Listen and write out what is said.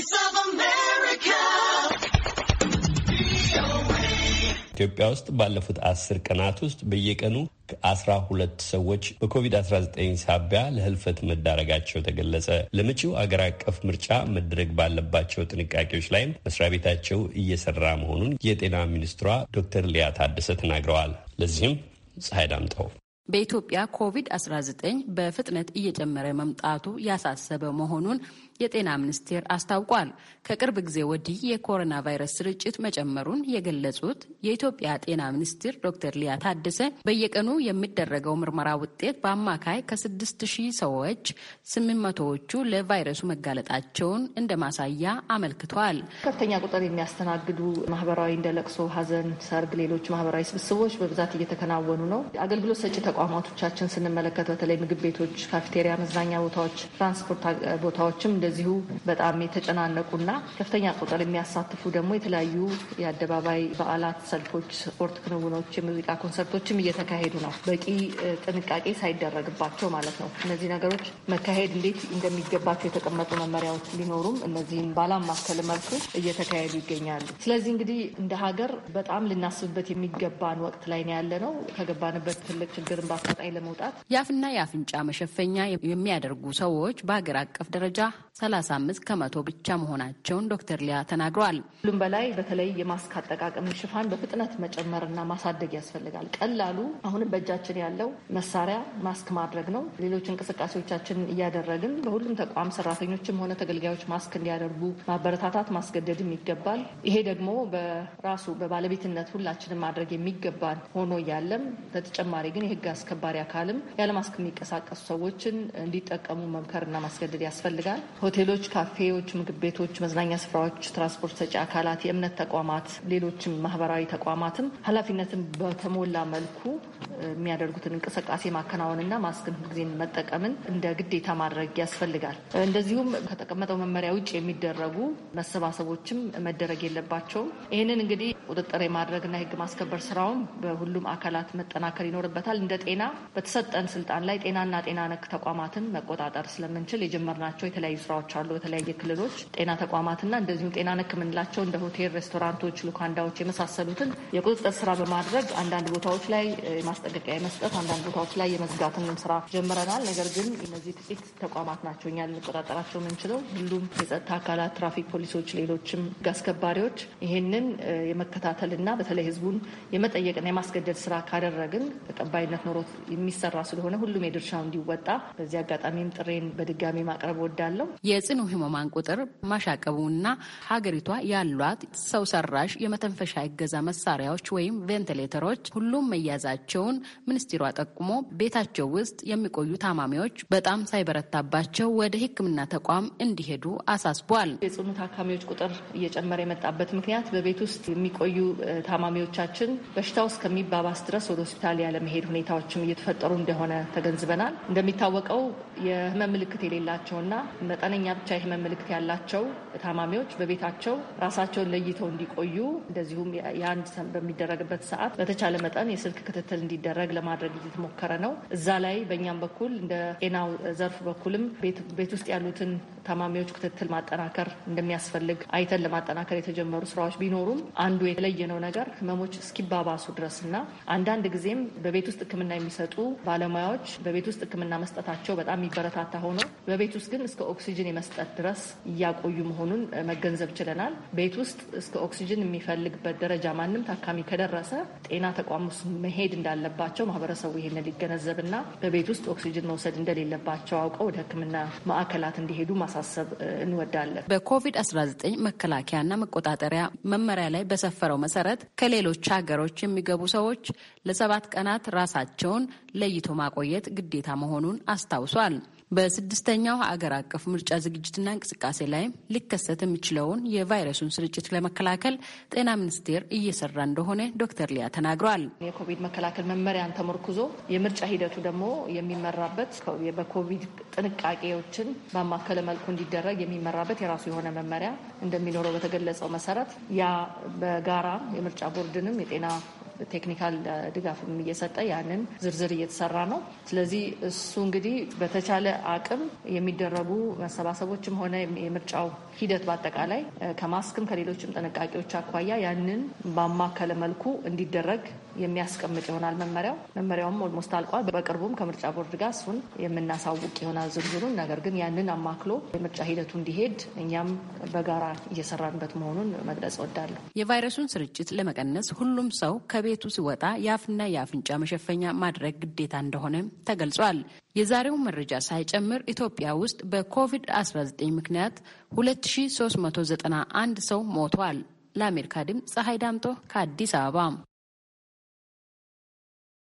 Voice of America. ኢትዮጵያ ውስጥ ባለፉት አስር ቀናት ውስጥ በየቀኑ ከአስራ ሁለት ሰዎች በኮቪድ-19 ሳቢያ ለህልፈት መዳረጋቸው ተገለጸ። ለመጪው አገር አቀፍ ምርጫ መደረግ ባለባቸው ጥንቃቄዎች ላይም መስሪያ ቤታቸው እየሰራ መሆኑን የጤና ሚኒስትሯ ዶክተር ሊያ ታደሰ ተናግረዋል። ለዚህም ፀሐይ ዳምጠው በኢትዮጵያ ኮቪድ-19 በፍጥነት እየጨመረ መምጣቱ ያሳሰበ መሆኑን የጤና ሚኒስቴር አስታውቋል። ከቅርብ ጊዜ ወዲህ የኮሮና ቫይረስ ስርጭት መጨመሩን የገለጹት የኢትዮጵያ ጤና ሚኒስትር ዶክተር ሊያ ታደሰ በየቀኑ የሚደረገው ምርመራ ውጤት በአማካይ ከስድስት ሺህ ሰዎች ስምንት መቶዎቹ ለቫይረሱ መጋለጣቸውን እንደ ማሳያ አመልክተዋል። ከፍተኛ ቁጥር የሚያስተናግዱ ማህበራዊ እንደ ለቅሶ፣ ሐዘን፣ ሰርግ፣ ሌሎች ማህበራዊ ስብስቦች በብዛት እየተከናወኑ ነው። አገልግሎት ሰጪ ተቋማቶቻችን ስንመለከት በተለይ ምግብ ቤቶች፣ ካፌቴሪያ፣ መዝናኛ ቦታዎች፣ ትራንስፖርት ቦታዎችም እንደዚሁ በጣም የተጨናነቁና ከፍተኛ ቁጥር የሚያሳትፉ ደግሞ የተለያዩ የአደባባይ በዓላት፣ ሰልፎች፣ ስፖርት ክንውኖች፣ የሙዚቃ ኮንሰርቶችም እየተካሄዱ ነው። በቂ ጥንቃቄ ሳይደረግባቸው ማለት ነው። እነዚህ ነገሮች መካሄድ እንዴት እንደሚገባቸው የተቀመጡ መመሪያዎች ሊኖሩም እነዚህን ባላማከለ መልኩ እየተካሄዱ ይገኛሉ። ስለዚህ እንግዲህ እንደ ሀገር በጣም ልናስብበት የሚገባን ወቅት ላይ ነው ያለ ነው። ከገባንበት ትልቅ ችግርን በአፋጣኝ ለመውጣት የአፍና የአፍንጫ መሸፈኛ የሚያደርጉ ሰዎች በሀገር አቀፍ ደረጃ 35 ከመቶ ብቻ መሆናቸውን ዶክተር ሊያ ተናግረዋል። ሁሉም በላይ በተለይ የማስክ አጠቃቀም ሽፋን በፍጥነት መጨመርና ማሳደግ ያስፈልጋል። ቀላሉ አሁንም በእጃችን ያለው መሳሪያ ማስክ ማድረግ ነው። ሌሎች እንቅስቃሴዎቻችን እያደረግን በሁሉም ተቋም ሰራተኞችም ሆነ ተገልጋዮች ማስክ እንዲያደርጉ ማበረታታት ማስገደድም ይገባል። ይሄ ደግሞ በራሱ በባለቤትነት ሁላችንም ማድረግ የሚገባን ሆኖ እያለም በተጨማሪ ግን የህግ አስከባሪ አካልም ያለ ማስክ የሚንቀሳቀሱ ሰዎችን እንዲጠቀሙ መምከርና ማስገደድ ያስፈልጋል። ሆቴሎች፣ ካፌዎች፣ ምግብ ቤቶች፣ መዝናኛ ስፍራዎች፣ ትራንስፖርት ሰጪ አካላት፣ የእምነት ተቋማት፣ ሌሎችም ማህበራዊ ተቋማትም ኃላፊነትን በተሞላ መልኩ የሚያደርጉትን እንቅስቃሴ ማከናወንና ማስክን ሁልጊዜን መጠቀምን እንደ ግዴታ ማድረግ ያስፈልጋል። እንደዚሁም ከተቀመጠው መመሪያ ውጭ የሚደረጉ መሰባሰቦችም መደረግ የለባቸውም። ይህንን እንግዲህ ቁጥጥር የማድረግና የህግ ማስከበር ስራውን በሁሉም አካላት መጠናከር ይኖርበታል። እንደ ጤና በተሰጠን ስልጣን ላይ ጤናና ጤና ነክ ተቋማትን መቆጣጠር ስለምንችል የጀመርናቸው የተለያዩ ስራዎች አሉ። በተለያየ ክልሎች ጤና ተቋማትና እንደዚሁም ጤና ነክ የምንላቸው እንደ ሆቴል፣ ሬስቶራንቶች፣ ሉካንዳዎች የመሳሰሉትን የቁጥጥር ስራ በማድረግ አንዳንድ ቦታዎች ላይ ማስጠንቀቂያ የመስጠት አንዳንድ ቦታዎች ላይ የመዝጋትንም ስራ ጀምረናል። ነገር ግን እነዚህ ጥቂት ተቋማት ናቸው እኛ ልንቆጣጠራቸው የምንችለው። ሁሉም የጸጥታ አካላት፣ ትራፊክ ፖሊሶች፣ ሌሎችም ህግ አስከባሪዎች ይህንን የመከታተልና በተለይ ህዝቡን የመጠየቅና የማስገደድ ስራ ካደረግን ተቀባይነት ኖሮት የሚሰራ ስለሆነ ሁሉም የድርሻው እንዲወጣ በዚህ አጋጣሚም ጥሬን በድጋሚ ማቅረብ ወዳለው የጽኑ ህሙማን ቁጥር ማሻቀቡና ሀገሪቷ ያሏት ሰው ሰራሽ የመተንፈሻ እገዛ መሳሪያዎች ወይም ቬንቲሌተሮች ሁሉም መያዛቸውን ሚኒስትሯ ጠቁሞ ቤታቸው ውስጥ የሚቆዩ ታማሚዎች በጣም ሳይበረታባቸው ወደ ሕክምና ተቋም እንዲሄዱ አሳስቧል። የጽኑ ታካሚዎች ቁጥር እየጨመረ የመጣበት ምክንያት በቤት ውስጥ የሚቆዩ ታማሚዎቻችን በሽታው እስከሚባባስ ድረስ ወደ ሆስፒታል ያለመሄድ ሁኔታዎችም እየተፈጠሩ እንደሆነ ተገንዝበናል። እንደሚታወቀው የህመም ምልክት የሌላቸውና መጠነኛ ብቻ የህመም ምልክት ያላቸው ታማሚዎች በቤታቸው ራሳቸውን ለይተው እንዲቆዩ እንደዚሁም የአንድ በሚደረግበት ሰዓት በተቻለ መጠን የስልክ ክትትል እንዲደረግ ለማድረግ እየተሞከረ ነው። እዛ ላይ በእኛም በኩል እንደ ጤናው ዘርፍ በኩልም ቤት ውስጥ ያሉትን ታማሚዎች ክትትል ማጠናከር እንደሚያስፈልግ አይተን ለማጠናከር የተጀመሩ ስራዎች ቢኖሩም አንዱ የተለየነው ነገር ህመሞች እስኪባባሱ ድረስ እና አንዳንድ ጊዜም በቤት ውስጥ ሕክምና የሚሰጡ ባለሙያዎች በቤት ውስጥ ሕክምና መስጠታቸው በጣም የሚበረታታ ሆኖ በቤት ውስጥ ግን እስከ ኦክሲጅን የመስጠት ድረስ እያቆዩ መሆኑን መገንዘብ ችለናል። ቤት ውስጥ እስከ ኦክሲጅን የሚፈልግበት ደረጃ ማንም ታካሚ ከደረሰ ጤና ተቋም ውስጥ መሄድ እንዳለባቸው ማህበረሰቡ ይህንን ሊገነዘብና በቤት ውስጥ ኦክሲጅን መውሰድ እንደሌለባቸው አውቀው ወደ ሕክምና ማዕከላት እንዲሄዱ ማሳሰብ እንወዳለን። በኮቪድ-19 መከላከያና መቆጣጠሪያ መመሪያ ላይ በሰፈረው መሰረት ከሌሎች ሀገሮች የሚገቡ ሰዎች ለሰባት ቀናት ራሳቸውን ለይቶ ማቆየት ግዴታ መሆኑን አስታውሷል። በስድስተኛው አገር አቀፍ ምርጫ ዝግጅትና እንቅስቃሴ ላይም ሊከሰት የሚችለውን የቫይረሱን ስርጭት ለመከላከል ጤና ሚኒስቴር እየሰራ እንደሆነ ዶክተር ሊያ ተናግረዋል። የኮቪድ መከላከል መመሪያን ተመርኩዞ የምርጫ ሂደቱ ደግሞ የሚመራበት በኮቪድ ጥንቃቄዎችን ባማከለ መልኩ እንዲደረግ የሚመራበት የራሱ የሆነ መመሪያ እንደሚኖረው በተገለጸው መሰረት ያ በጋራ የምርጫ ቦርድንም የጤና technical ድጋፍም እየሰጠ ያንን ዝርዝር እየተሰራ ነው። ስለዚህ እሱ እንግዲህ በተቻለ አቅም የሚደረጉ መሰባሰቦችም ሆነ የምርጫው ሂደት በአጠቃላይ ከማስክም ከሌሎችም ጥንቃቄዎች አኳያ ያንን ባማከለ መልኩ እንዲደረግ የሚያስቀምጥ ይሆናል መመሪያው። መመሪያውም almost አልቋል። በቅርቡም ከምርጫ ቦርድ ጋር እሱን የምናሳውቅ ይሆናል ዝርዝሩን። ነገር ግን ያንን አማክሎ የምርጫ ሂደቱ እንዲሄድ እኛም በጋራ እየሰራንበት መሆኑን መግለጽ እወዳለሁ። የቫይረሱን ስርጭት ለመቀነስ ሁሉም ሰው ከቤቱ ሲወጣ የአፍና የአፍንጫ መሸፈኛ ማድረግ ግዴታ እንደሆነ ተገልጿል። የዛሬው መረጃ ሳይጨምር ኢትዮጵያ ውስጥ በኮቪድ-19 ምክንያት 2391 ሰው ሞቷል። ለአሜሪካ ድምፅ ፀሐይ ዳምጦ ከአዲስ አበባ